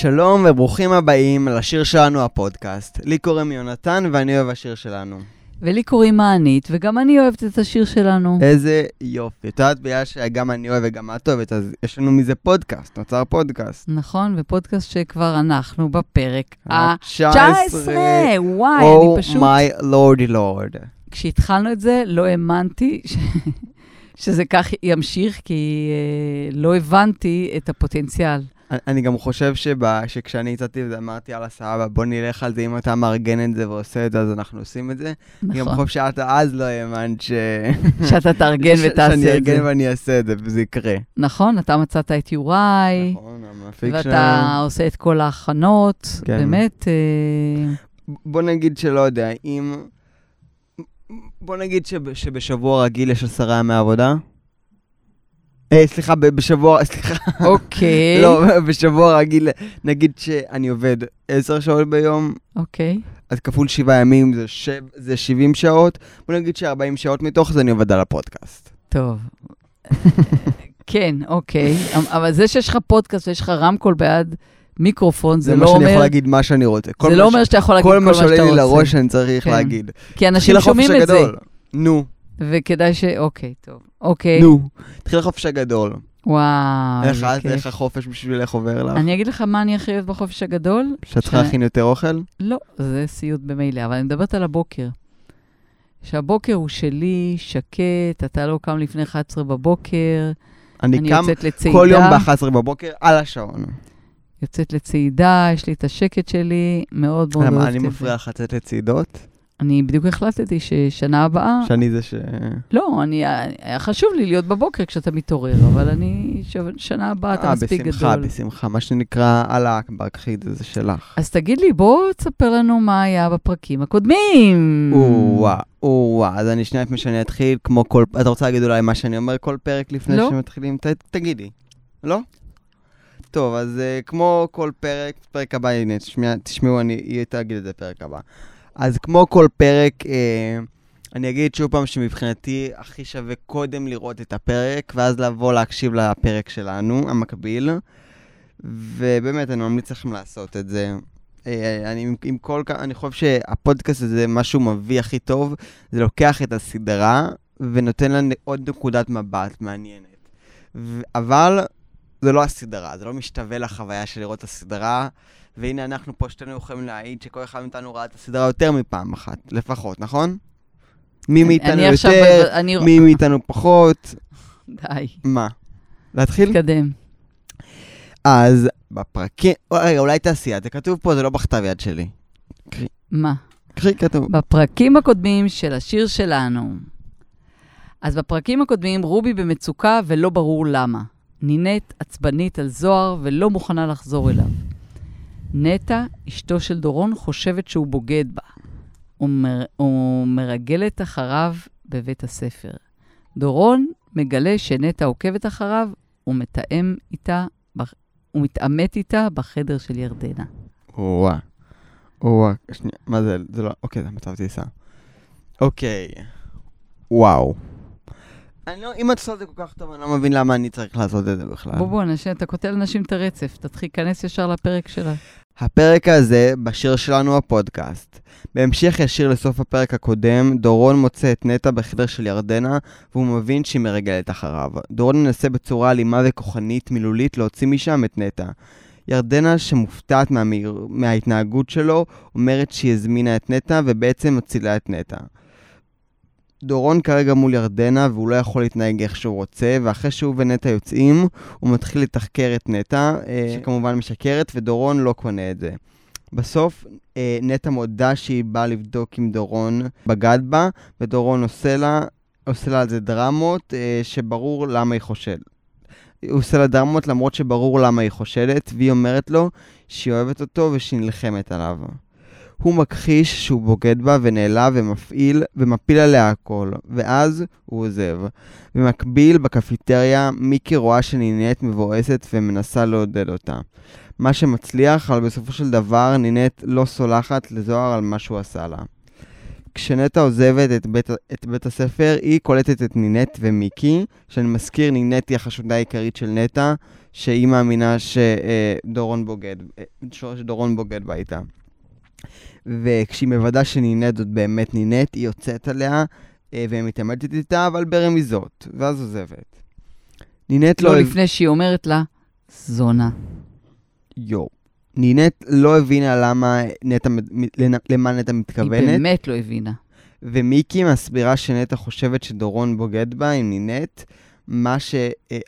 שלום וברוכים הבאים לשיר שלנו הפודקאסט. לי קוראים יונתן ואני אוהב השיר שלנו. ולי קוראים מענית, וגם אני אוהבת את השיר שלנו. איזה יופי. את יודעת, בגלל שגם אני אוהב וגם את אוהבת, אז יש לנו מזה פודקאסט, נוצר פודקאסט. נכון, ופודקאסט שכבר אנחנו בפרק ה-19. ה-19. וואי, אני פשוט... Oh my lordy lord. כשהתחלנו את זה, לא האמנתי ש... שזה כך ימשיך, כי uh, לא הבנתי את הפוטנציאל. אני- גם חושב שבא, שכשאני הצעתי את זה, אמרתי, יאללה, סבבה, בוא נלך על זה, אם אתה מארגן את זה ועושה את זה, אז אנחנו עושים את זה. אני גם נכון. חושב שאת אז לא האמנת ש... שאתה תארגן ש- ותעשה שאני את זה. אארגן ואני אעשה את זה, וזה יקרה. נכון, אתה מצאת את יוראי, נכון, ואתה שלנו. עושה את כל ההכנות. כן. באמת, אה, בוא נגיד שלא יודע, אם... בוא נגיד שב, שבשבוע רגיל יש עשרה ימי עבודה. אה, סליחה, בשבוע, סליחה, אוקיי. לא, בשבוע רגיל, נגיד שאני עובד עשר שעות ביום, אוקיי. אז כפול שבעה ימים זה, שב, זה 70 שעות, בוא נגיד ש-40 שעות מתוך זה אני עובד על הפודקאסט. טוב. כן, אוקיי. אבל זה שיש לך פודקאסט ויש לך רמקול בעד מיקרופון, זה זה לא מה שאני אומר... יכול להגיד מה שאני רוצה. כל זה מה לא ש- אומר שאתה יכול להגיד כל כל מה מה שאתה שעולה לי רוצה. לראש אני צריך כן. להגיד. כי אנשים שומעים את זה. נו, וכדאי ש... אוקיי, טוב. אוקיי. נו. התחיל החופש הגדול. וואו, איך את. איך החופש בשבילך עובר לך? אני אגיד לך מה אני הכי אוהבת בחופש הגדול? שאת צריכה להכין יותר אוכל? לא, זה סיוט במילא, אבל אני מדברת על הבוקר. שהבוקר הוא שלי, שקט, אתה לא קם לפני 11 בבוקר, אני אני קם. כל יום ב-11 בבוקר על השעון. יוצאת לצעידה, יש לי את השקט שלי, מאוד מאוד אוהבת אני את זה. מפריע לך לצאת לצעידות? אני בדיוק החלטתי ששנה הבאה, שאני זה ש... לא, אני, היה חשוב לי להיות בבוקר כשאתה מתעורר, אבל אני, ש- שנה הבאה אתה אה, מספיק בשמחה, גדול. בשמחה. מה שנקרא, אללה אכבר, קחי את זה, זה שלך. אז תגיד לי, בוא תספר לנו מה היה בפרקים הקודמים. או-אה, או-אה. אז אני שנייה לפני שאני אתחיל, כמו כל... אתה רוצה להגיד אולי מה שאני אומר כל פרק לפני לא. שמתחילים? ת- תגידי. לא? טוב, אז אה, כמו כל פרק, פרק הבא, הנה, תשמע- תשמעו, אני היא תגיד את זה פרק הבא. אז כמו כל פרק, אה, אני אגיד שוב פעם שמבחינתי הכי שווה קודם לראות את הפרק, ואז לבוא להקשיב לפרק שלנו, המקביל. ובאמת, אני ממליץ לכם לעשות את זה. אה, אני, עם כל אני חושב שהפודקאסט הזה, מה שהוא מביא הכי טוב, זה לוקח את הסדרה ונותן לה עוד נקודת מבט מעניינת. אבל זה לא הסדרה, זה לא משתווה לחוויה של לראות את הסדרה. והנה אנחנו פה שתינו יכולים להעיד שכל אחד מאיתנו ראה את הסדרה יותר מפעם אחת, לפחות, נכון? מי מאיתנו יותר, אני... מי מאיתנו פחות, די, מה? להתחיל? תתקדם. אז בפרקים, רגע, אולי תעשי את זה, כתוב פה, זה לא בכתב יד שלי. מה? קחי, כתוב. בפרקים הקודמים של השיר שלנו. אז בפרקים הקודמים רובי במצוקה ולא ברור למה. נינט עצבנית על זוהר ולא מוכנה לחזור אליו. נטע, אשתו של דורון, חושבת שהוא בוגד בה. ומר... ומרגלת אחריו בבית הספר. דורון מגלה שנטע עוקבת אחריו ומתאם איתה, בח... ומתעמת איתה בחדר של ירדנה. או-אה. או-אה. שנייה, מה זה? זה לא... אוקיי, זה מצב טיסה. אוקיי. וואו. אני לא... אם את עושה את זה כל כך טוב, אני לא מבין למה אני צריך לעשות את זה בכלל. בוא בוא, אנשים, אתה קוטע לאנשים את הרצף, תתחיל, כנס ישר לפרק שלה. הפרק הזה בשיר שלנו הפודקאסט. בהמשך ישיר לסוף הפרק הקודם, דורון מוצא את נטע בחדר של ירדנה, והוא מבין שהיא מרגלת אחריו. דורון מנסה בצורה אלימה וכוחנית מילולית להוציא משם את נטע. ירדנה, שמופתעת מהמהיר... מההתנהגות שלו, אומרת שהיא הזמינה את נטע ובעצם מצילה את נטע. דורון כרגע מול ירדנה והוא לא יכול להתנהג איך שהוא רוצה, ואחרי שהוא ונטע יוצאים, הוא מתחיל לתחקר את נטע, אה, שכמובן משקרת, ודורון לא קונה את זה. בסוף אה, נטע מודה שהיא באה לבדוק אם דורון בגד בה, ודורון עושה לה, עושה לה על זה דרמות, אה, שברור למה היא חושדת. הוא עושה לה דרמות למרות שברור למה היא חושדת, והיא אומרת לו שהיא אוהבת אותו ושהיא נלחמת עליו. הוא מכחיש שהוא בוגד בה ונעלב ומפעיל ומפיל עליה הכל, ואז הוא עוזב. במקביל, בקפיטריה, מיקי רואה שנינט מבואסת ומנסה לעודד אותה. מה שמצליח, אבל בסופו של דבר נינט לא סולחת לזוהר על מה שהוא עשה לה. כשנטע עוזבת את בית, את בית הספר, היא קולטת את נינט ומיקי, שאני מזכיר, נינט היא החשודה העיקרית של נטע, שהיא מאמינה שדורון בוגד, אה, שדורון בוגד בה איתה. וכשהיא מוודא שנינט זאת באמת נינט, היא יוצאת עליה אה, ומתעמתת איתה, אבל ברמיזות, ואז עוזבת. נינט לא... לא לפני שהיא אומרת לה, זונה. יואו. נינט לא הבינה למה נטע, למה נטע מתכוונת. היא באמת לא הבינה. ומיקי מסבירה שנטע חושבת שדורון בוגד בה עם נינט, מה, ש... אה,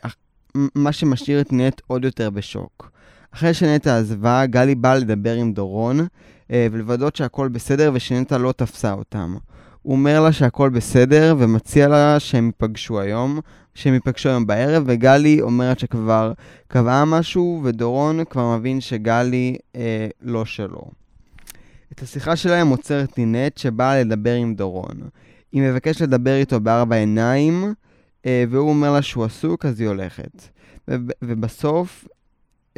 מה שמשאיר את נינט עוד יותר בשוק. אחרי שנטע עזבה, גלי באה לדבר עם דורון ולוודאות שהכל בסדר ושנטע לא תפסה אותם. הוא אומר לה שהכל בסדר ומציע לה שהם ייפגשו היום, שהם ייפגשו היום בערב, וגלי אומרת שכבר קבעה משהו, ודורון כבר מבין שגלי אה, לא שלו. את השיחה שלהם עוצרת נינט שבאה לדבר עם דורון. היא מבקשת לדבר איתו בארבע עיניים, אה, והוא אומר לה שהוא עסוק, אז היא הולכת. ובסוף אה,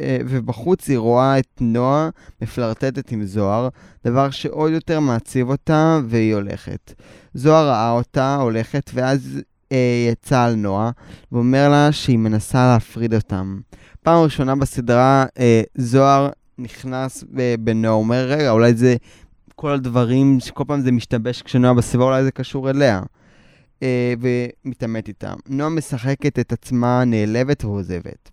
ובחוץ היא רואה את נועה מפלרטטת עם זוהר, דבר שעוד יותר מעציב אותה, והיא הולכת. זוהר ראה אותה הולכת, ואז אה, יצא על נועה, ואומר לה שהיא מנסה להפריד אותם. פעם ראשונה בסדרה, אה, זוהר נכנס בנועה, הוא אומר, רגע, אולי זה כל הדברים, שכל פעם זה משתבש כשנועה בסביבה, אולי זה קשור אליה. אה, ומתעמת איתה. נועה משחקת את עצמה נעלבת ועוזבת.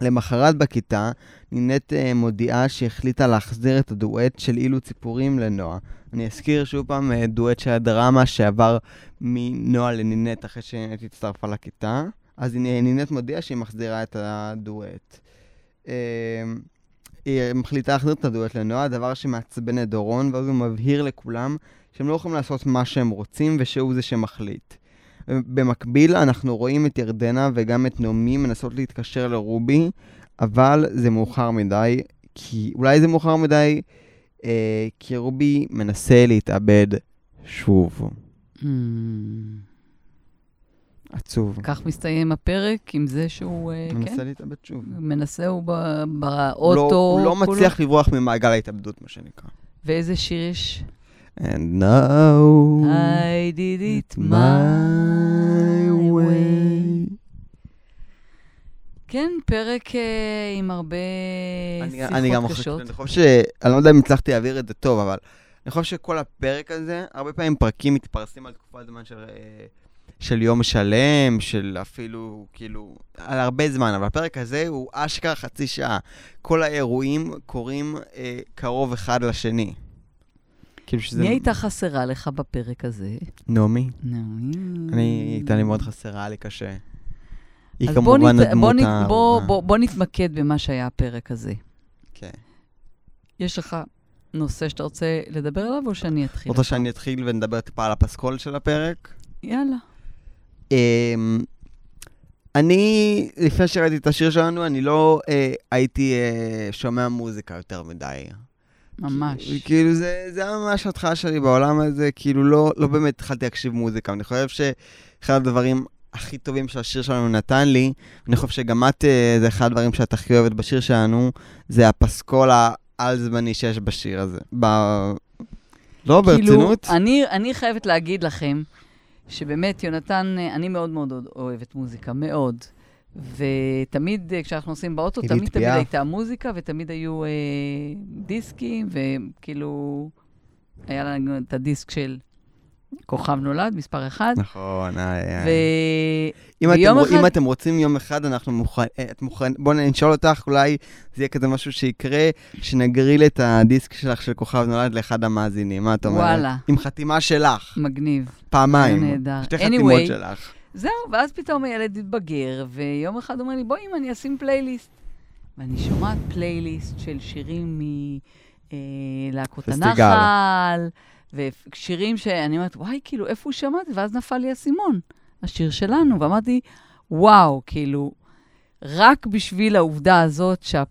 למחרת בכיתה, נינט uh, מודיעה שהחליטה להחזיר את הדואט של אילו ציפורים לנועה. אני אזכיר שוב פעם uh, דואט של הדרמה שעבר מנועה לנינט אחרי שנינט הצטרפה לכיתה. אז נינט מודיעה שהיא מחזירה את הדואט. Uh, היא מחליטה להחזיר את הדואט לנועה, דבר שמעצבן את דורון, ואז הוא מבהיר לכולם שהם לא יכולים לעשות מה שהם רוצים ושהוא זה שמחליט. במקביל, אנחנו רואים את ירדנה וגם את נעמי מנסות להתקשר לרובי, אבל זה מאוחר מדי, כי אולי זה מאוחר מדי, אה, כי רובי מנסה להתאבד שוב. Mm. עצוב. כך מסתיים הפרק עם זה שהוא, אה, כן? מנסה להתאבד שוב. מנסה הוא באוטו. לא, הוא לא מצליח לברוח ממעגל ההתאבדות, מה שנקרא. ואיזה שיר יש? And now I did it my way. כן, פרק uh, עם הרבה אני, שיחות אני גם קשות. אני חושב ש... אני לא יודע אם הצלחתי להעביר את זה טוב, אבל אני חושב שכל הפרק הזה, הרבה פעמים פרקים מתפרסים על תקופת זמן של, אה, של יום שלם, של אפילו, כאילו, על הרבה זמן, אבל הפרק הזה הוא אשכרה חצי שעה. כל האירועים קורים אה, קרוב אחד לשני. כאילו שזה... מי הייתה חסרה לך בפרק הזה? נעמי. נעמי. אני, הייתה לי מאוד חסרה, היה לי קשה. היא כמובן הדמות בוא, ה... בוא, בוא, בוא נתמקד במה שהיה הפרק הזה. כן. יש לך נושא שאתה רוצה לדבר עליו, או שאני אתחיל? רוצה שאני אתחיל ונדבר טיפה על הפסקול של הפרק? יאללה. Um, אני, לפני שראיתי את השיר שלנו, אני לא uh, הייתי uh, שומע מוזיקה יותר מדי. ממש. כאילו, זה, זה היה ממש ההתחלה שלי בעולם הזה, כאילו, לא, לא באמת התחלתי להקשיב מוזיקה. אני חושב שאחד הדברים הכי טובים שהשיר שלנו נתן לי, אני חושב שגם את, אה, זה אחד הדברים שאת הכי אוהבת בשיר שלנו, זה הפסקול העל-זמני שיש בשיר הזה. ב... לא, כאילו, ברצינות? אני, אני חייבת להגיד לכם, שבאמת, יונתן, אה, אני מאוד מאוד אוהבת מוזיקה, מאוד. ותמיד אה, כשאנחנו נוסעים באוטו, תמיד תמיד הייתה מוזיקה, ותמיד היו אה, דיסקים, וכאילו, היה לנו את הדיסק של כוכב נולד, מספר אחד. נכון, היה. ו... אם, אתם, אחד... אם אתם רוצים יום אחד, אנחנו מוכנים, אה, מוכן, בואו נשאל אותך, אולי זה יהיה כזה משהו שיקרה, שנגריל את הדיסק שלך של כוכב נולד לאחד המאזינים, מה את אומרת? וואלה. עם חתימה שלך. מגניב. פעמיים. נהדר. שתי חתימות anyway, שלך. זהו, ואז פתאום הילד התבגר, ויום אחד אומר לי, בואי אם אני אשים פלייליסט. ואני שומעת פלייליסט של שירים מלהקות אה, הנחל, ושירים שאני אומרת, וואי, כאילו, איפה הוא שמע את זה? ואז נפל לי האסימון, השיר שלנו, ואמרתי, וואו, כאילו, רק בשביל העובדה הזאת שה...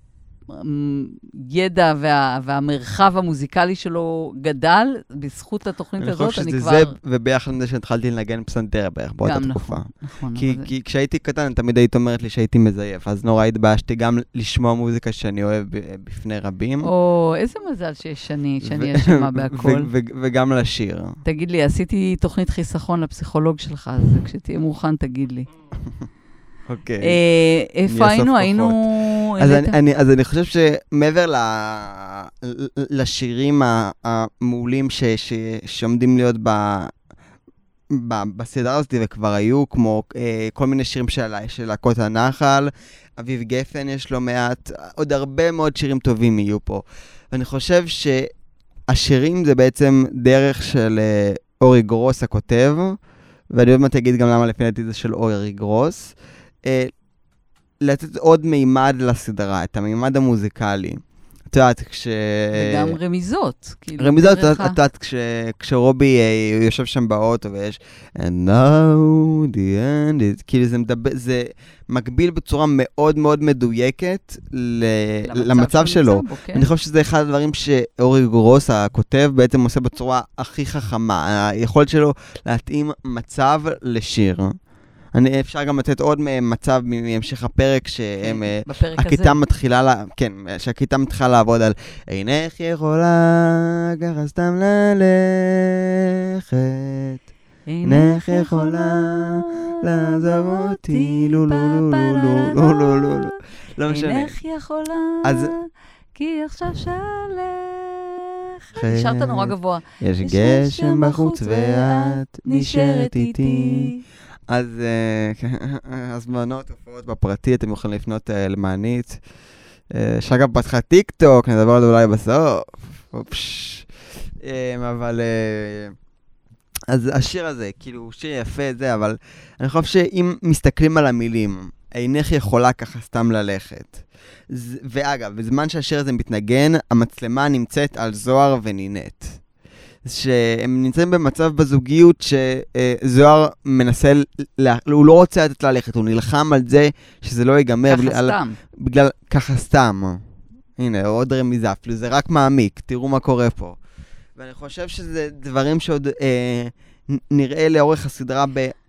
הידע וה, והמרחב המוזיקלי שלו גדל בזכות התוכנית אני הזאת, חושב אני שזה כבר... זה, וביחד עם זה שהתחלתי לנגן פסנתר בערך באותה גם תקופה. נכון, נכון. כי, אבל- כי כשהייתי קטן, תמיד היית אומרת לי שהייתי מזייף, אז נורא התביישתי גם לשמוע מוזיקה שאני אוהב בפני רבים. או, איזה מזל שיש אני, שאני אשמה בהכל. וגם לשיר. תגיד לי, עשיתי תוכנית חיסכון לפסיכולוג שלך, אז כשתהיה מוכן, תגיד לי. אוקיי. אה, איפה היינו? היינו... אז אני, אז אני חושב שמעבר ל, לשירים המעולים ש, ש, שעומדים להיות ב, ב, בסדרה הזאת, וכבר היו, כמו אה, כל מיני שירים של, של להקות הנחל, אביב גפן יש לא מעט, עוד הרבה מאוד שירים טובים יהיו פה. ואני חושב שהשירים זה בעצם דרך של אה, אורי גרוס הכותב, ואני עוד מעט אגיד גם למה לפי דעתי זה של אורי גרוס. אה, לתת עוד מימד לסדרה, את המימד המוזיקלי. את יודעת, כש... וגם רמיזות. כאילו, רמיזות, את יודעת, כש- כשרובי אה, יושב שם באוטו ויש And now the end is, כאילו זה מדבר, זה מקביל בצורה מאוד מאוד מדויקת ל- למצב שהוא שלו. בו, כן. אני חושב שזה אחד הדברים שאורי גרוס, הכותב, בעצם עושה בצורה הכי חכמה. היכולת שלו להתאים מצב לשיר. אני, אפשר גם לתת עוד מצב מהמשך הפרק, שהם... בפרק הכיתה הזה. מתחילה, לה, כן, שהכיתה מתחילה לעבוד על אינך יכולה ככה סתם ללכת. אינך יכולה לעזוב אותי, לו לו לו לו לו לו לו לא משנה. אינך יכולה, כי עכשיו שלכת. נשארת נורא גבוה. יש גשם בחוץ ואת נשארת איתי. אז אה, הזמנות, הופעות בפרטי, אתם יכולים לפנות אה, למענית. אה, גם פתחה טיק טוק, נדבר על זה אולי בסוף. אה, אבל... אז השיר הזה, כאילו, שיר יפה זה, אבל אני חושב שאם מסתכלים על המילים, אינך יכולה ככה סתם ללכת. ואגב, בזמן שהשיר הזה מתנגן, המצלמה נמצאת על זוהר ונינט. שהם נמצאים במצב בזוגיות שזוהר מנסה, לה- הוא לא רוצה לתת לה ללכת, הוא נלחם על זה שזה לא ייגמר. ככה בגלל- סתם. בגלל, ככה סתם. הנה, עוד רמיזה, אפילו זה רק מעמיק, תראו מה קורה פה. ואני חושב שזה דברים שעוד אה, נראה לאורך הסדרה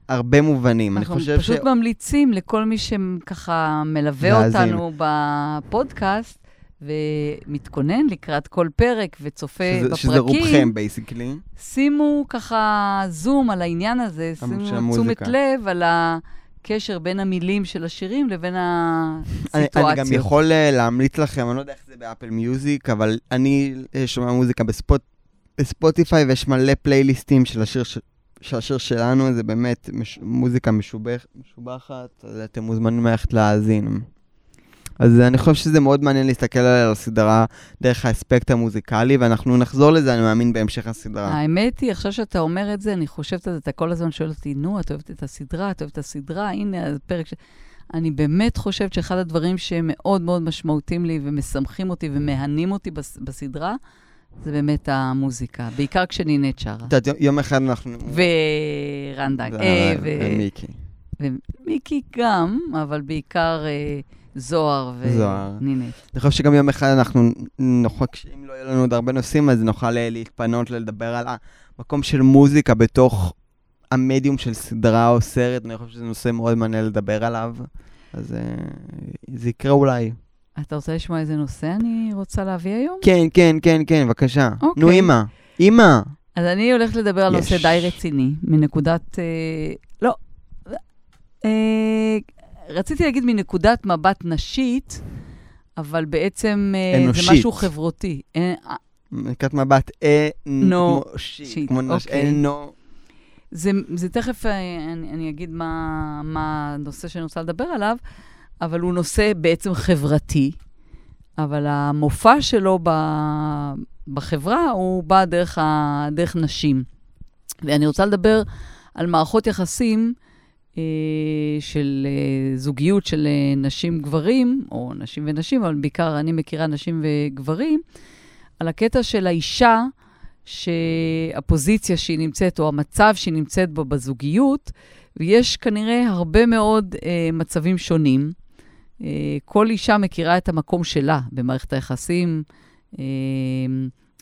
בהרבה מובנים. אני אנחנו פשוט ממליצים לכל מי שככה מלווה להאזין. אותנו בפודקאסט ומתכונן לקראת כל פרק וצופה שזה, שזה בפרקים, רובכם, basically. שימו ככה זום על העניין הזה, שימו. תשומת לב על הקשר בין המילים של השירים לבין אני, הסיטואציות. אני גם יכול אה, להמליץ לכם, אני לא יודע איך זה ב Apple Music, אבל אני אה, שומע מוזיקה בספוט, בספוטיפיי, ויש מלא פלייליסטים של השיר, של השיר שלנו, זה באמת מש, מוזיקה משובח, משובחת, אז אתם מוזמנים ללכת להאזין. אז אני חושב שזה מאוד מעניין להסתכל על הסדרה דרך האספקט המוזיקלי, ואנחנו נחזור לזה, אני מאמין, בהמשך הסדרה. האמת היא, עכשיו שאתה אומר את זה, אני חושבת על זה, אתה כל הזמן שואל אותי, נו, את אוהבת את הסדרה, את אוהבת את הסדרה, הנה הפרק ש... אני באמת חושבת שאחד הדברים שמאוד מאוד משמעותיים לי ומשמחים אותי ומהנים אותי בס... בסדרה, זה באמת המוזיקה, בעיקר כשנינט שרה. את יודעת, יום אחד אנחנו... ורן דג, אה. ומיקי. ומיקי גם, אבל בעיקר אה, זוהר. ונינט. אני חושב שגם יום אחד אנחנו נוכל, אם לא יהיו לנו עוד הרבה נושאים, אז נוכל אה, להתפנות לדבר על המקום של מוזיקה בתוך המדיום של סדרה או סרט, אני חושב שזה נושא מאוד מעניין לדבר עליו, אז אה, זה יקרה אולי. אתה רוצה לשמוע איזה נושא אני רוצה להביא היום? כן, כן, כן, כן, בבקשה. אוקיי. נו, אמא. אמא. אז אני הולכת לדבר על יש. נושא די רציני, מנקודת... אה, לא. אה, רציתי להגיד מנקודת מבט נשית, אבל בעצם אה, זה אנושית. משהו חברותי. אה, אה, נקודת מבט אנושית. נש- אוקיי. זה, זה תכף, אני, אני אגיד מה, מה הנושא שאני רוצה לדבר עליו, אבל הוא נושא בעצם חברתי, אבל המופע שלו ב, בחברה הוא בא דרך, ה, דרך נשים. ואני רוצה לדבר על מערכות יחסים של אה, זוגיות של אה, נשים-גברים, או נשים ונשים, אבל בעיקר אני מכירה נשים וגברים, על הקטע של האישה, שהפוזיציה שהיא נמצאת, או המצב שהיא נמצאת בו בזוגיות, ויש כנראה הרבה מאוד אה, מצבים שונים, אה, כל אישה מכירה את המקום שלה במערכת היחסים. אה,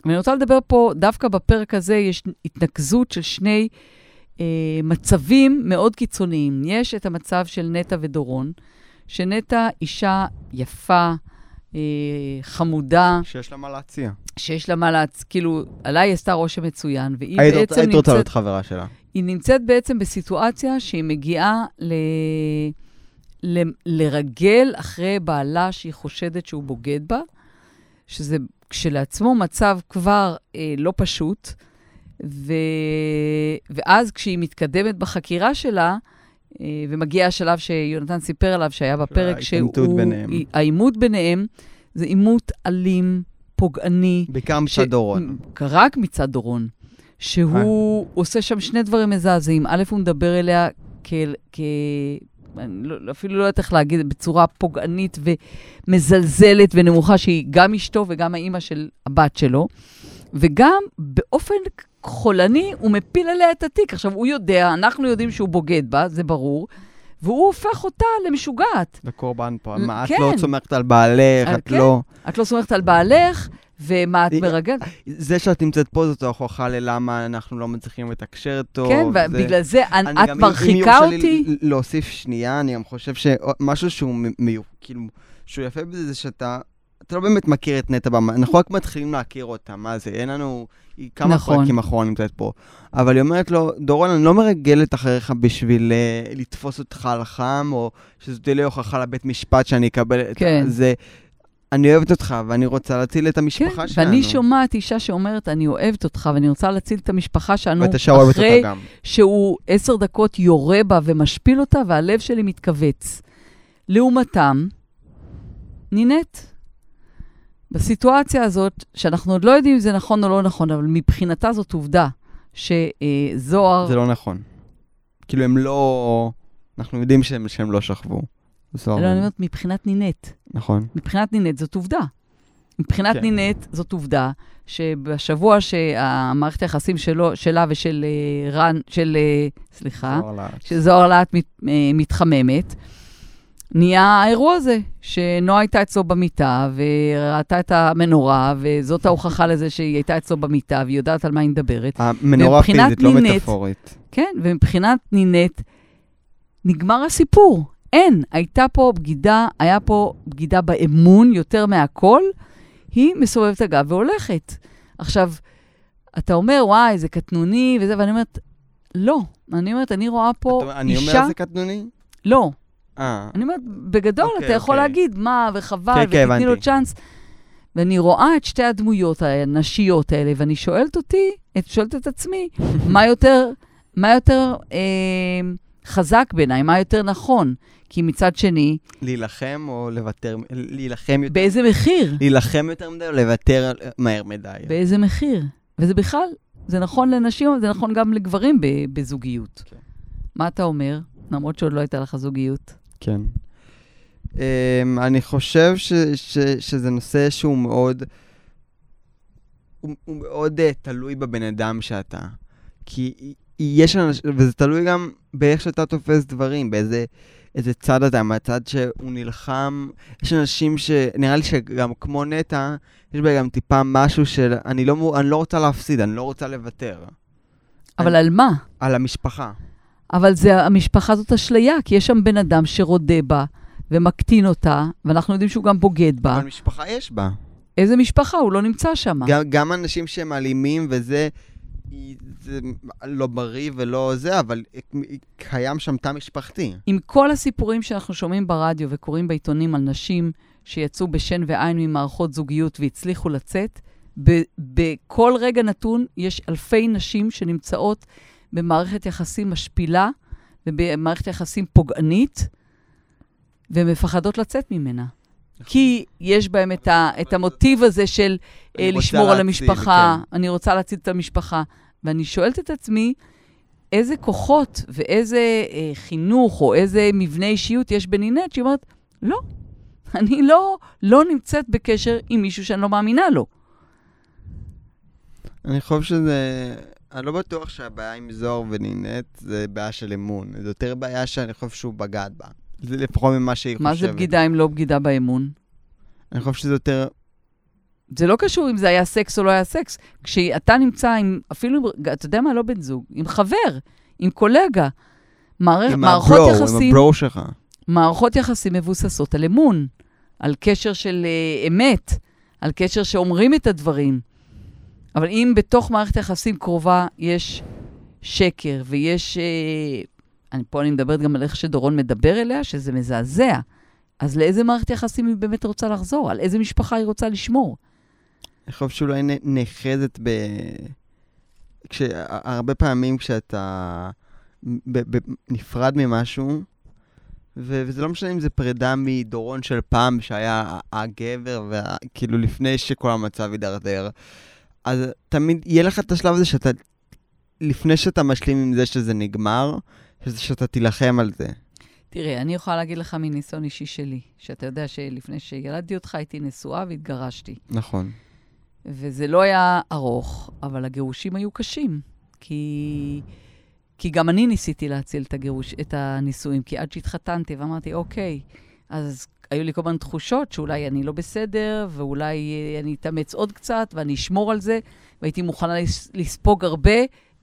ואני רוצה לדבר פה, דווקא בפרק הזה יש התנקזות של שני אה, מצבים מאוד קיצוניים. יש את המצב של נטע ודורון, שנטע אישה יפה, אה, חמודה. שיש לה מה להציע. שיש לה מה להציע, כאילו, עליי היא עשתה רושם מצוין, והיא היית, בעצם היית רוצה להיות נמצאת, חברה שלה. היא נמצאת בעצם בסיטואציה שהיא מגיעה ל... ל... לרגל אחרי בעלה שהיא חושדת שהוא בוגד בה, שזה כשלעצמו מצב כבר אה, לא פשוט, ו... ואז כשהיא מתקדמת בחקירה שלה, אה, ומגיע השלב שיונתן סיפר עליו, שהיה בפרק, ההתעמתות ביניהם. העימות ביניהם, זה עימות אלים, פוגעני. בעיקר מצד ש- דורון. רק מצד דורון. שהוא עושה שם שני דברים מזעזעים. א', הוא מדבר אליה כאל... כ... אני לא, אפילו לא יודעת איך להגיד, בצורה פוגענית ומזלזלת ונמוכה, שהיא גם אשתו וגם האימא של הבת שלו, וגם באופן חולני הוא מפיל עליה את התיק. עכשיו, הוא יודע, אנחנו יודעים שהוא בוגד בה, זה ברור, והוא הופך אותה למשוגעת. לקורבן פה. מה, את כן. לא סומכת על בעלך, את כן. לא... את לא סומכת על בעלך, ומה את מרגלת? זה שאת נמצאת פה זאת ההוכחה ללמה אנחנו לא מצליחים לתקשר טוב. כן, ובגלל זה את גם- אם- אם מרחיקה יורשה לי אותי. להוסיף שנייה, אני גם חושב שמשהו שהוא מ- מיו- כאילו, שהוא יפה בזה, זה שאתה... אתה לא באמת מכיר את נטע במה, אנחנו רק מתחילים להכיר אותה, מה זה, אין לנו... היא כמה נכון. פרקים אחורה נמצאת פה. אבל היא אומרת לו, דורון, אני לא מרגלת אחריך בשביל uh, לתפוס אותך על החם, או שזו תהיה לי הוכחה לבית משפט שאני אקבל את כן. זה. אני אוהבת אותך, ואני רוצה להציל את כן, המשפחה שלנו. ואני שומעת אישה שאומרת, אני אוהבת אותך ואני רוצה להציל את המשפחה שלנו, ואת אישה אוהבת אחרי. שהוא עשר דקות יורה בה ומשפיל אותה, והלב שלי מתכווץ. לעומתם, נינט. בסיטואציה הזאת, שאנחנו עוד לא יודעים אם זה נכון או לא נכון, אבל מבחינתה זאת עובדה, שזוהר... זה לא נכון. כאילו, הם לא... אנחנו יודעים שהם, שהם לא שכבו. זוהר. לא, אני אומרת, מבחינת נינט. נכון. מבחינת נינט זאת עובדה. מבחינת כן. נינט זאת עובדה שבשבוע שהמערכת היחסים שלו, שלה ושל אה, רן, של, אה, סליחה, זוהר להט. של זוהר להט מת, אה, מתחממת, נהיה האירוע הזה, שנועה הייתה אצלו במיטה וראתה את המנורה, וזאת ההוכחה לזה שהיא הייתה אצלו במיטה והיא יודעת על מה היא מדברת. המנורה פיזית, לא מטאפורית. כן, ומבחינת נינט, נגמר הסיפור. אין, הייתה פה בגידה, היה פה בגידה באמון יותר מהכל, היא מסובבת הגב והולכת. עכשיו, אתה אומר, וואי, זה קטנוני וזה, ואני אומרת, לא. אני אומרת, אני רואה פה אתה אומר, אני אישה... אומר זה קטנוני? לא. אה. אני אומרת, בגדול, אוקיי, אתה יכול אוקיי. להגיד, מה, וחבל, כן, כן, ותתני לו. צ'אנס. ואני רואה את שתי הדמויות הנשיות האלה, ואני שואלת אותי, את- שואלת את עצמי, מה יותר, מה יותר אה, חזק בעיניי, מה יותר נכון? כי מצד שני, להילחם או לוותר? להילחם יותר? באיזה מחיר? להילחם יותר מדי או לוותר מהר מדי? באיזה מחיר? וזה בכלל, זה נכון לנשים, אבל זה נכון גם לגברים בזוגיות. כן. מה אתה אומר? למרות שעוד לא הייתה לך זוגיות. כן. Um, אני חושב ש, ש, שזה נושא שהוא מאוד, הוא, הוא מאוד uh, תלוי בבן אדם שאתה. כי יש אנשים, וזה תלוי גם באיך שאתה תופס דברים, באיזה איזה צד אתה, מהצד שהוא נלחם. יש אנשים ש... נראה לי שגם כמו נטע, יש בה גם טיפה משהו של אני לא, אני לא רוצה להפסיד, אני לא רוצה לוותר. אבל על מה? על המשפחה. אבל זה, המשפחה זאת אשליה, כי יש שם בן אדם שרודה בה ומקטין אותה, ואנחנו יודעים שהוא גם בוגד בה. אבל משפחה יש בה. איזה משפחה? הוא לא נמצא שם. גם, גם אנשים שהם אלימים וזה, זה לא בריא ולא זה, אבל קיים שם תא משפחתי. עם כל הסיפורים שאנחנו שומעים ברדיו וקוראים בעיתונים על נשים שיצאו בשן ועין ממערכות זוגיות והצליחו לצאת, ב- בכל רגע נתון יש אלפי נשים שנמצאות במערכת יחסים משפילה ובמערכת יחסים פוגענית, ומפחדות לצאת ממנה. כי יש בהם את, ה, את המוטיב הזה של רוצה לשמור על המשפחה, כן. אני רוצה להציל את המשפחה. ואני שואלת את עצמי, איזה כוחות ואיזה אה, חינוך או איזה מבנה אישיות יש בנינט שהיא אומרת, לא, אני לא, לא נמצאת בקשר עם מישהו שאני לא מאמינה לו. אני חושב שזה... אני לא בטוח שהבעיה עם זוהר ונינט זה בעיה של אמון. זה יותר בעיה שאני חושב שהוא בגד בה. זה לפחות ממה שהיא מה חושבת. זה בגידה אם לא בגידה באמון? אני חושב שזה יותר... זה לא קשור אם זה היה סקס או לא היה סקס. כשאתה נמצא עם, אפילו, עם- אתה יודע מה? לא בן זוג, עם חבר, עם קולגה. מערכ, עם מערכות הברו, עם יחסים, הברו שלך. מערכות יחסים מבוססות על אמון, על קשר של uh, אמת, על קשר שאומרים את הדברים. אבל אם בתוך מערכת יחסים קרובה יש שקר ויש... Uh, אני, פה אני מדברת גם על איך שדורון מדבר אליה, שזה מזעזע. אז לאיזה מערכת יחסים היא באמת רוצה לחזור? על איזה משפחה היא רוצה לשמור? אני חושב שאולי נאחזת ב... כש... הרבה פעמים כשאתה ב... ב... נפרד ממשהו, ו... וזה לא משנה אם זה פרידה מדורון של פעם, שהיה הגבר, וכאילו לפני שכל המצב יידרדר, אז תמיד יהיה לך את השלב הזה שאתה, לפני שאתה משלים עם זה שזה נגמר, שזה שאתה תילחם על זה. תראה, אני יכולה להגיד לך מניסיון אישי שלי, שאתה יודע שלפני שילדתי אותך הייתי נשואה והתגרשתי. נכון. וזה לא היה ארוך, אבל הגירושים היו קשים. כי, כי גם אני ניסיתי להציל את, הגירוש, את הנישואים, כי עד שהתחתנתי ואמרתי, אוקיי, אז היו לי כל הזמן תחושות שאולי אני לא בסדר, ואולי אני אתאמץ עוד קצת, ואני אשמור על זה, והייתי מוכנה לס- לספוג הרבה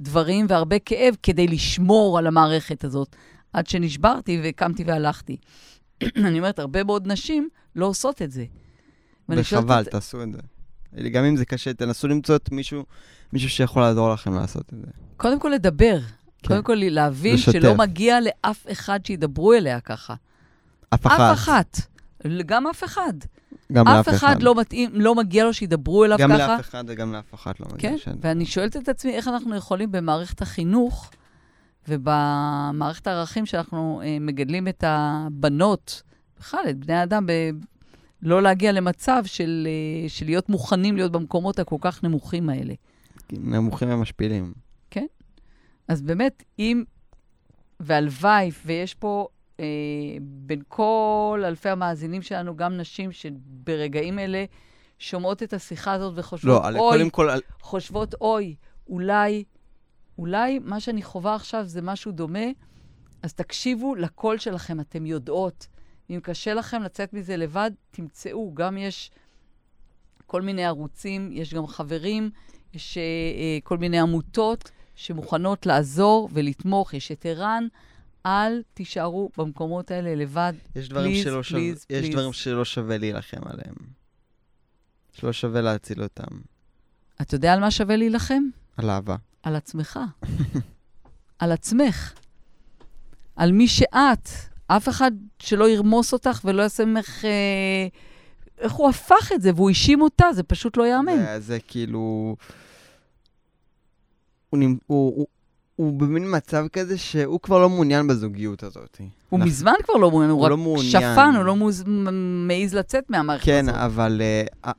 דברים והרבה כאב כדי לשמור על המערכת הזאת, עד שנשברתי וקמתי והלכתי. אני אומרת, הרבה מאוד נשים לא עושות את זה. וחבל, את- תעשו את זה. גם אם זה קשה, תנסו למצוא את מישהו, מישהו שיכול לעזור לכם לעשות את זה. קודם כל לדבר. כן. קודם כל להבין לשתף. שלא מגיע לאף אחד שידברו אליה ככה. אף אחת. אף אחת. גם אף אחד. גם אף לאף אחד לא מתאים, לא מגיע לו שידברו אליו גם ככה. לאף אחד וגם לאף אחת לא מגיע כן, שם. ואני שואלת את עצמי איך אנחנו יכולים במערכת החינוך ובמערכת הערכים שאנחנו אה, מגדלים את הבנות, בכלל, את בני האדם, ב... לא להגיע למצב של, אה, של להיות מוכנים להיות במקומות הכל כך נמוכים האלה. נמוכים ומשפילים. אז באמת, אם, והלוואי, ויש פה אה, בין כל אלפי המאזינים שלנו גם נשים שברגעים אלה שומעות את השיחה הזאת וחושבות, לא, אוי, כל, חושבות, אוי, אולי, אולי מה שאני חווה עכשיו זה משהו דומה, אז תקשיבו לקול שלכם, אתן יודעות. אם קשה לכם לצאת מזה לבד, תמצאו. גם יש כל מיני ערוצים, יש גם חברים, יש אה, אה, כל מיני עמותות שמוכנות לעזור ולתמוך. יש את ער"ן. אל תישארו במקומות האלה לבד. יש דברים Please, שלא שווה, please, יש. דברים שלא שווה להילחם עליהם. שלא שווה להציל אותם. אתה יודע על מה שווה להילחם? על אהבה. על עצמך. על עצמך. על מי שאת. אף אחד שלא ירמוס אותך ולא יעשה ממך... אה, איך הוא הפך את זה, והוא האשים אותה, זה פשוט לא ייאמן. זה- זה כאילו... הוא, הוא, הוא, הוא במין מצב כזה שהוא כבר לא מעוניין בזוגיות הזאת. הוא אנחנו- מזמן כבר לא מעוניין, הוא הוא רק לא מעוניין. שפן, הוא לא מוז... מעז לצאת מהמערכת כן, הזאת. אבל... אה,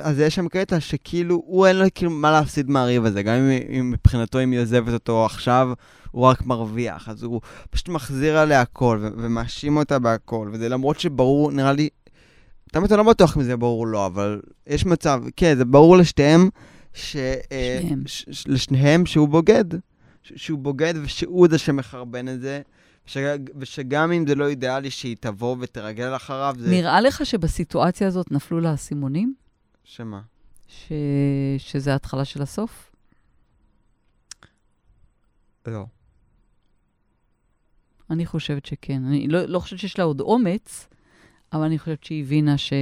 אז יש שם קטע שכאילו, הוא אין לו כאילו מה להפסיד מהריב הזה. גם אם, אם מבחינתו, אם היא עוזבת אותו עכשיו, הוא רק מרוויח. אז הוא פשוט מחזיר עליה הכל, ומאשים אותה בהכל. וזה למרות שברור, נראה לי... תמיד אני לא בטוח אם זה ברור לא, אבל יש מצב, כן, זה ברור לשתיהם, ש... אה, שניהם. ש- ש- לשניהם שהוא בוגד. שהוא בוגד ושהוא זה שמחרבן את זה. ש- ושגם אם זה לא אידיאלי שהיא תבוא ותרגל אחריו, זה... נראה לך שבסיטואציה הזאת נפלו לה האסימונים? שמה? ש... שזה ההתחלה של הסוף? לא. אני חושבת שכן. אני לא, לא חושבת שיש לה עוד אומץ, אבל אני חושבת שהיא הבינה ש...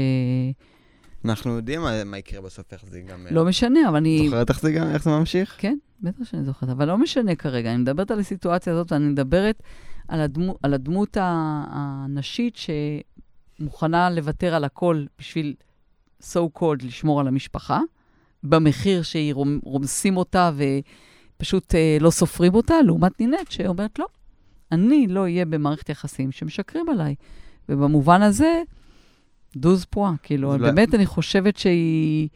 אנחנו יודעים מה, מה יקרה בסוף, איך זה ייגמר. לא משנה, אבל אני... זוכרת איך זה, גם- איך זה ממשיך? כן, בטח שאני זוכרת, אבל לא משנה כרגע. אני מדברת על הסיטואציה הזאת, ואני מדברת על, הדמו, על הדמות הנשית שמוכנה לוותר על הכל בשביל so called לשמור על המשפחה, במחיר שהיא רומ, רומסים אותה ופשוט אה, לא סופרים אותה, לעומת נינט שאומרת, לא, אני לא אהיה במערכת יחסים שמשקרים עליי. ובמובן הזה, דוז פואה, כאילו, באמת אני חושבת שהיא...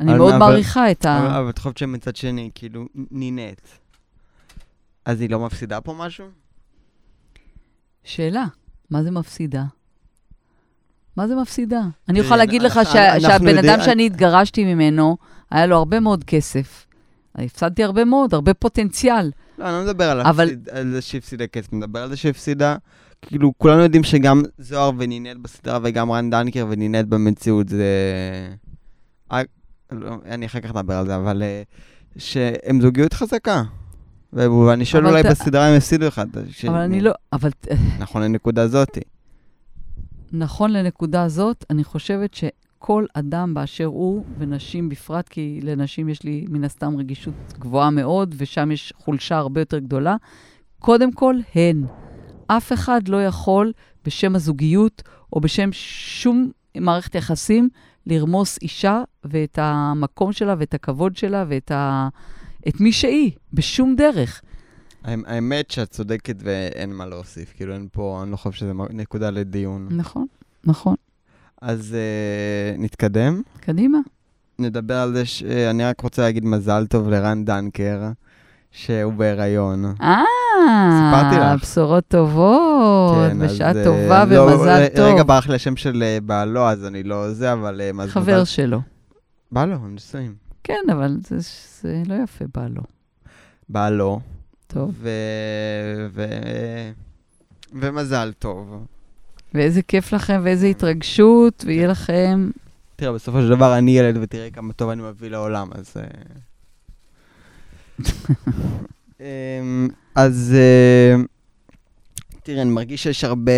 אני מאוד מעריכה את ה... אבל את חושבת שמצד שני, כאילו, נינט. אז היא לא מפסידה פה משהו? שאלה, מה זה מפסידה? מה זה מפסידה? אני יכולה להגיד לך שהבן אדם שאני התגרשתי ממנו, היה לו הרבה מאוד כסף. הפסדתי הרבה מאוד, הרבה פוטנציאל. לא, אני לא מדבר על, אבל- הפסיד, על זה שהפסידה כסף, אני מדבר על זה שהפסידה, כאילו, כולנו יודעים שגם זוהר ונינט בסדרה וגם רן דנקר ונינט במציאות זה... אה, לא, אני אחר כך אדבר על זה, אבל אה, שהם זוגיות חזקה. ואני שואל אולי ת- בסדרה הם הפסידו אחד. ש- אבל אני לא... אבל נכון לנקודה זאתי. נכון לנקודה זאת, אני חושבת שכל אדם באשר הוא, ונשים בפרט, כי לנשים יש לי מן הסתם רגישות גבוהה מאוד, ושם יש חולשה הרבה יותר גדולה, קודם כל הן. אף אחד לא יכול בשם הזוגיות או בשם שום מערכת יחסים לרמוס אישה ואת המקום שלה ואת הכבוד שלה ואת ה... את מי שהיא, בשום דרך. האמ- האמת שאת צודקת ואין מה להוסיף, כאילו אין פה, אני לא חושב שזה נקודה לדיון. נכון, נכון. אז אה, נתקדם. קדימה. נדבר על זה שאני רק רוצה להגיד מזל טוב לרן דנקר, שהוא בהיריון. אה, סיפרתי לך. בשורות טובות, כן, אז, בשעה אה, טובה לא, ומזל ר- טוב. רגע ברח לי השם של בעלו, אז אני לא זה, אבל... חבר מזל- שלו. בעלו, הם נשואים. כן, אבל זה, זה לא יפה בא לו. בעלו. טוב. ו... ו... ומזל טוב. ואיזה כיף לכם ואיזה התרגשות, ויהיה לכם... תראה, בסופו של דבר אני ילד ותראה כמה טוב אני מביא לעולם, אז... אה, אמ, אז אה, תראה, אני מרגיש שיש הרבה...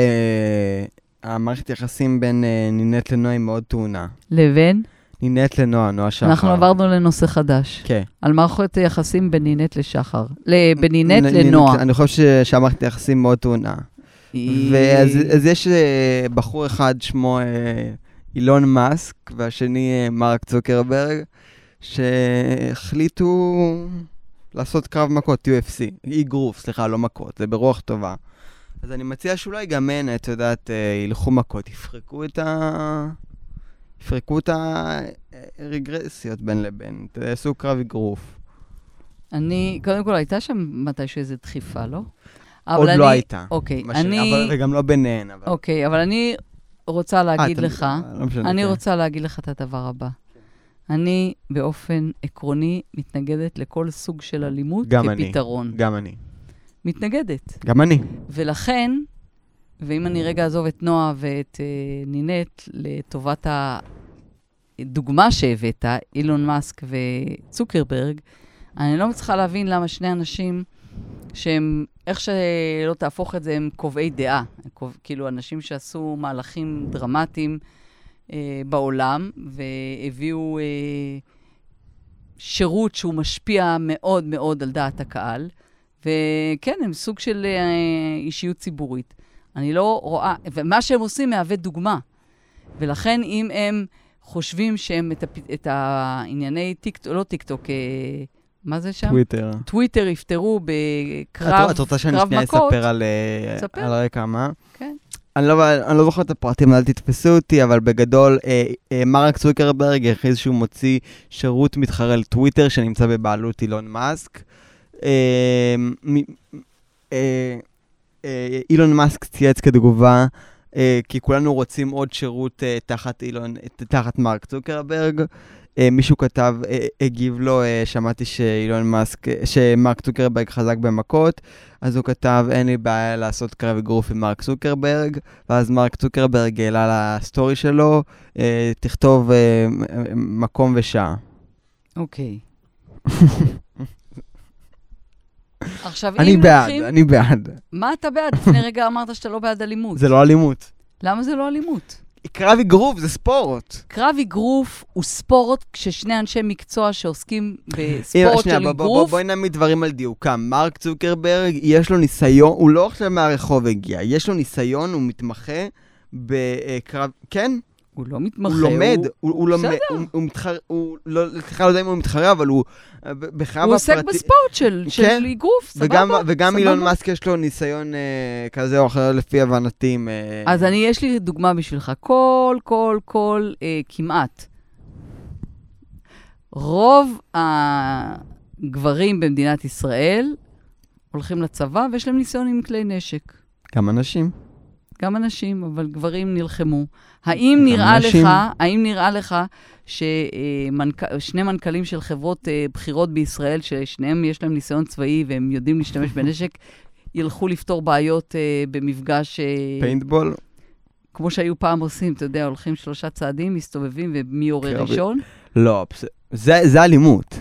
המערכת יחסים בין אה, נינט לנועה היא מאוד טעונה. לבין, נינט לנועה, נועה שחר. אנחנו עברנו לנושא חדש. כן. על מערכות היחסים בין נינט לשחר. בין נינט נ- לנועה. אני חושב שהמערכת היחסים מאוד טעונה. ואז אז יש אה, בחור אחד שמו אה, אילון מאסק, והשני אה, מרק צוקרברג, שהחליטו לעשות קרב מכות, UFC, אגרוף, סליחה, לא מכות, זה ברוח טובה. אז אני מציע שאולי גם הן, את יודעת, אה, ילכו מכות, יפרקו את ה... יפרקו את הרגרסיות בין לבין, ת- יעשו קרב אגרוף. אני, קודם כל, הייתה שם מתישהו איזו דחיפה, לא? עוד לא אני- הייתה. אוקיי, ש- אני... אבל- וגם לא ביניהן, אבל... אוקיי, אבל אני רוצה אה, להגיד אתה- לך... לא משנה, אני כן. רוצה להגיד לך את הדבר הבא. אני באופן עקרוני מתנגדת לכל סוג של אלימות גם אני. כפתרון. גם אני. מתנגדת. גם אני. ולכן, ואם אני רגע אעזוב את נועה ואת אה, נינט לטובת הדוגמה שהבאת, אילון מאסק וצוקרברג, אני לא מצליחה להבין למה שני אנשים שהם, איך שלא תהפוך את זה, הם קובעי דעה. הם קוב, כאילו, אנשים שעשו מהלכים דרמטיים אה, בעולם והביאו אה, שירות שהוא משפיע מאוד מאוד על דעת הקהל. וכן, הם סוג של אה, אישיות ציבורית. אני לא רואה, ומה שהם עושים מהווה דוגמה. ולכן אם הם חושבים שהם את, הפ, את הענייני טיקטוק, לא טיקטוק, אה, מה זה שם? טוויטר. טוויטר יפתרו בקרב, את, את רוצה שאני שנייה מכות. אספר על, אה, ספר. על הרקע, מה? כן. אני לא, אני לא זוכר את הפרטים, אל תתפסו אותי, אבל בגדול, אה, אה, מרק צוויקרברג הכריז שהוא מוציא שירות מתחרה לטוויטר שנמצא בבעלות אילון מאסק. אה, אה, אה, אילון מאסק צייץ כתגובה, אה, כי כולנו רוצים עוד שירות אה, תחת, אילון, תחת מרק צוקרברג. אה, מישהו כתב, אה, הגיב לו, אה, שמעתי שאילון מאסק, אה, שמרק צוקרברג חזק במכות, אז הוא כתב, אין לי בעיה לעשות קרב אגרוף עם מרק צוקרברג, ואז מרק צוקרברג העלה לסטורי שלו, אה, תכתוב אה, מקום ושעה. אוקיי. עכשיו, אני אם בעד, לוקחים... אני בעד. מה אתה בעד? לפני רגע אמרת שאתה לא בעד אלימות. זה לא אלימות. למה זה לא אלימות? קרב אגרוף זה ספורט. קרב אגרוף הוא ספורט כששני אנשי מקצוע שעוסקים בספורט של בוא- בוא- בוא- אגרוף. בואי נעמיד דברים על דיוקם. מרק צוקרברג, יש לו ניסיון, הוא לא עכשיו מהרחוב הגיע, יש לו ניסיון, הוא מתמחה בקרב, כן? הוא לא מתמחה, הוא לומד, הוא, הוא לומד. הוא, הוא מתחרה, הוא לא, סליחה, לא יודע אם הוא מתחרה, אבל הוא אה, בחייו הוא עוסק הפרטי- בספורט של, של כן. אגרוף, סבבה? וגם, וגם סבבה. אילון מאסק יש לו ניסיון אה, כזה או אחר לפי הבנתי. אה, אז אני, יש לי דוגמה בשבילך. כל, כל, כל, אה, כמעט. רוב הגברים במדינת ישראל הולכים לצבא ויש להם ניסיון עם כלי נשק. גם אנשים. גם הנשים, אבל גברים נלחמו. האם נראה נשים. לך, האם נראה לך ששני מנכ"לים של חברות אה, בכירות בישראל, ששניהם יש להם ניסיון צבאי והם יודעים להשתמש בנשק, ילכו לפתור בעיות אה, במפגש, אה, פיינטבול? כמו שהיו פעם עושים, אתה יודע, הולכים שלושה צעדים, מסתובבים, ומי יורה. ראשון? לא, זה אלימות.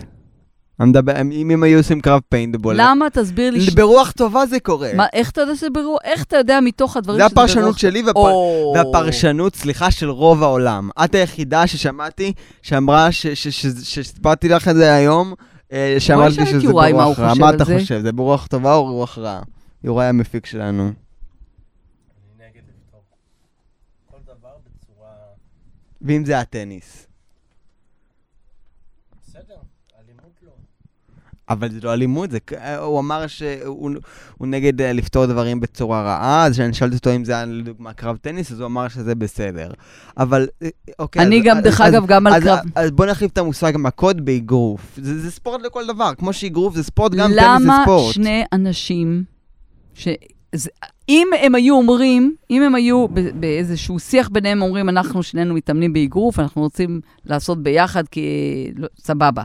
אני מדבר, אם הם היו עושים קרב פיינטבול. למה? תסביר לי. ש- ברוח טובה זה קורה. מה, איך אתה יודע שזה ברור? איך אתה יודע מתוך הדברים זה שזה ברוח? הפרשנות שלי והפ- או... והפרשנות, סליחה, של רוב העולם. את היחידה ששמעתי, שאמרה, שסיפרתי לך את זה היום, אה, שאמרת שאל לי את שזה ברוח רע. חושב מה אתה זה. חושב? זה ברוח טובה או רוח רעה? יוראי המפיק שלנו. ואם זה הטניס. בסדר, אלימות לא. אבל זה לא אלימות, זה... אה, הוא אמר שהוא הוא נגד אה, לפתור דברים בצורה רעה, אז כשאני שאלתי אותו אם זה היה לדוגמה קרב טניס, אז הוא אמר שזה בסדר. אבל, אה, אוקיי... אני אז- גם, אז- דרך אז- אגב, גם על אז, קרב. אז בוא נחליף את המושג מכות באגרוף. זה, זה ספורט לכל דבר, כמו שאגרוף זה ספורט, גם טניס זה למה ספורט. שני אנשים, ש... זה- אם הם היו אומרים, אם הם היו באיזשהו שיח ביניהם, אומרים, אנחנו שנינו מתאמנים באגרוף, אנחנו רוצים לעשות ביחד, כי לא, סבבה.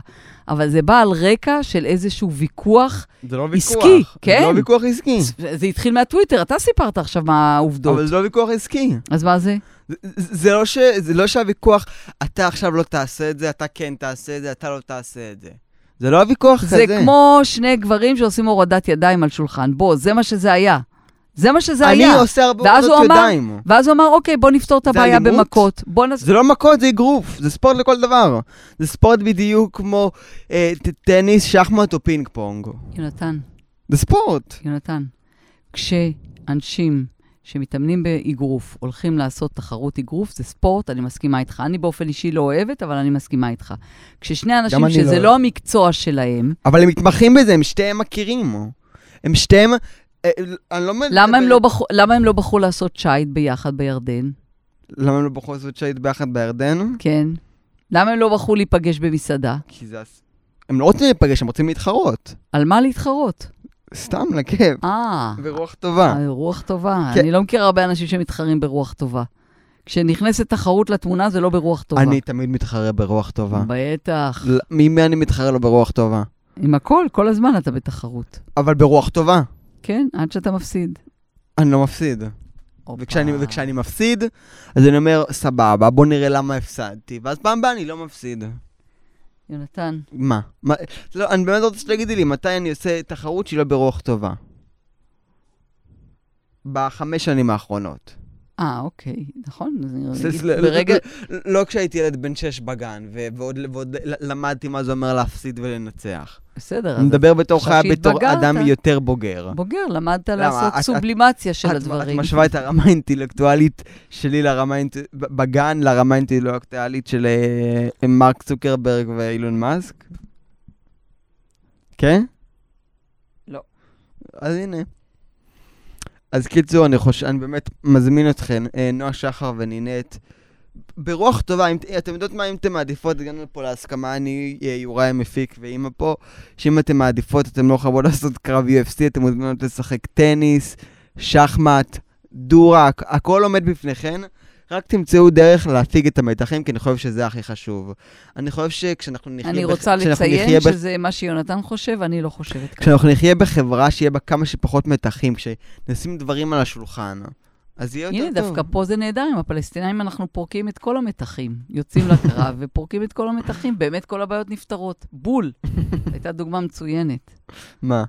אבל זה בא על רקע של איזשהו ויכוח, זה לא עסקי, ויכוח. כן. זה לא ויכוח עסקי. זה התחיל מהטוויטר, אתה סיפרת עכשיו מה העובדות. אבל זה לא ויכוח עסקי. אז מה זה? זה, זה, זה, לא ש, זה לא שהוויכוח, אתה עכשיו לא תעשה את זה, אתה כן תעשה את זה, אתה לא תעשה את זה. זה לא הוויכוח זה כזה. כמו שני גברים שעושים הורדת ידיים על שולחן. בוא, זה מה שזה היה. זה מה שזה אני היה. עושה הרבה הוא הורדות אמר- ידיים. ואז הוא אמר, אוקיי, בוא נפתור את הבעיה אלימות? במכות. בוא נס... זה לא מכות, זה אגרוף. זה ספורט לכל דבר. זה ספורט בדיוק כמו אה, טניס, שחמט או פינג פונג. יונתן, זה ספורט. יונתן, כשאנשים שמתאמנים באגרוף הולכים לעשות תחרות אגרוף, זה ספורט, אני מסכימה איתך. אני באופן אישי לא אוהבת, אבל אני מסכימה איתך. כששני אנשים אני שזה לא לא המקצוע שלהם, אבל הם מתמחים בזה, הם שתיהם מכירים. הם שתיהם... אה, אני לא מדבר... למה הם לא, בחו... למה הם לא בחרו לעשות שייט ביחד בירדן? למה הם לא בחרו לעשות שייט ביחד בירדן? כן. למה הם לא בחרו להיפגש במסעדה? כי זה... הם לא רוצים להיפגש, הם רוצים להתחרות. על מה להתחרות? סתם, לכיף. אה, ברוח טובה. אה, רוח טובה. כן. אני לא מכיר הרבה אנשים שמתחרים ברוח טובה. כשנכנסת תחרות לתמונה זה לא ברוח טובה. אני תמיד מתחרה ברוח טובה. בטח. ממי אני מתחרה לו ברוח טובה? עם הכל, כל הזמן אתה בתחרות. אבל ברוח טובה. כן, עד שאתה מפסיד. אני לא מפסיד. וכשאני, וכשאני מפסיד, אז אני אומר, סבבה, בוא נראה למה הפסדתי. ואז פעם הבאה אני לא מפסיד. יונתן, מה? מה? לא, אני באמת רוצה שתגידי לי, מתי אני עושה תחרות שהיא לא ברוח טובה? בחמש שנים האחרונות. אה, אוקיי, נכון. אגיד, זה- ברגע... לא- לא כשהייתי ילד בן שש בגן, ועוד למדתי מה זה אומר להפסיד ולנצח. בסדר, אני מדבר בתור חיה בתור. אדם יותר בוגר. בוגר, למדת? לעשות סובלימציה של הדברים. את משווה את הרמה האינטלקטואלית שלי לרמה בגן, לרמה האינטלקטואלית של אה, מרק צוקרברג ואילון מאסק? כן? לא. אז הנה. אז קיצור, אני חושב, אני באמת מזמין אתכן, אה, נועה שחר ונינט, ברוח טובה, אם, אתם יודעות מה, אם אתם מעדיפות, הגענו פה להסכמה, אני אה, יוראי המפיק ואימא פה, שאם אתם מעדיפות, אתם לא חייבות לעשות קרב UFC, אתם מוזמנות לשחק טניס, שחמט, דורק, הכל עומד בפניכן, רק תמצאו דרך להפיג את המתחים, כי אני חושב שזה הכי חושב. אני חושב שכשאנחנו נחיה... אני בח- רוצה כשאנחנו לציין בח- שזה מה שיונתן חושב, אני לא חושבת ככה. כשאנחנו נחיה בחברה שיהיה בה כמה שפחות מתחים, כשנשים דברים על השולחן, אז יהיה יותר הנה, טוב. דווקא פה זה נהדר, עם הפלסטינאים אנחנו פורקים את כל המתחים. יוצאים לקרב ופורקים את כל המתחים, באמת כל הבעיות נפתרות. בול. הייתה דוגמה מצוינת. מה?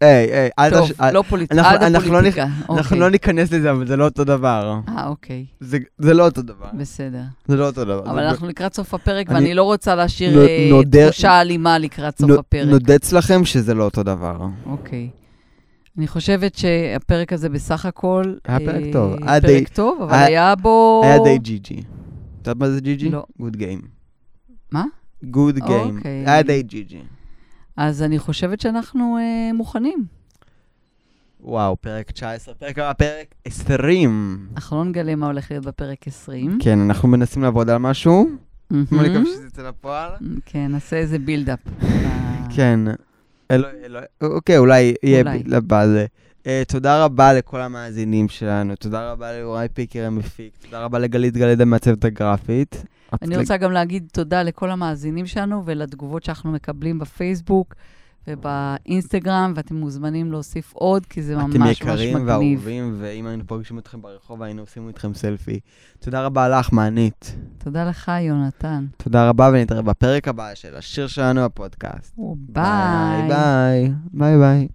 היי, היי, אל טוב, תש... אל- לא פוליט- אנחנו- עד הפוליטיקה. אנחנו. לא ניכנס לזה, אבל זה לא אותו דבר. אה, אוקיי, זה לא אותו דבר. בסדר. זה לא אותו דבר. אבל אנחנו לקראת סוף הפרק, אני- ואני לא רוצה להשאיר אה, תחושה אלימה לקראת סוף הפרק. נודץ לכם שזה לא אותו דבר. אוקיי. אני חושבת שהפרק הזה בסך הכל... היה פרק אה, טוב. פרק טוב, אבל היה- בו... היה די GG. את יודעת מה זה GG? לא. Good game. מה? Good game. היה די GG. אז אני חושבת שאנחנו אה, מוכנים. וואו, פרק 19, פרק הפרק 20. אנחנו לא נגלה מה הולך להיות בפרק 20. כן, אנחנו מנסים לעבוד על משהו. בוא נקווה שזה יצא לפועל. כן, נעשה איזה בילדאפ. כן. אלוהי, אלוהי, אוקיי, אולי יהיה אולי. לבא זה. אה, תודה רבה לכל המאזינים שלנו, תודה רבה ליוראי פיקר המפיק, תודה רבה לגלית גלידה מהצוות הגרפית. אני רוצה גם להגיד תודה לכל המאזינים שלנו ולתגובות שאנחנו מקבלים בפייסבוק ובאינסטגרם, ואתם מוזמנים להוסיף עוד, כי זה ממש אתם ממש יקרים מגניב. ואהובים, ואם היינו פוגשים אתכם ברחוב, היינו עושים איתכם סלפי. תודה רבה לך, מענית. תודה לך, יונתן. תודה רבה, ונתראה בפרק הבא של השיר שלנו בפודקאסט. ביי. ביי ביי. ביי ביי.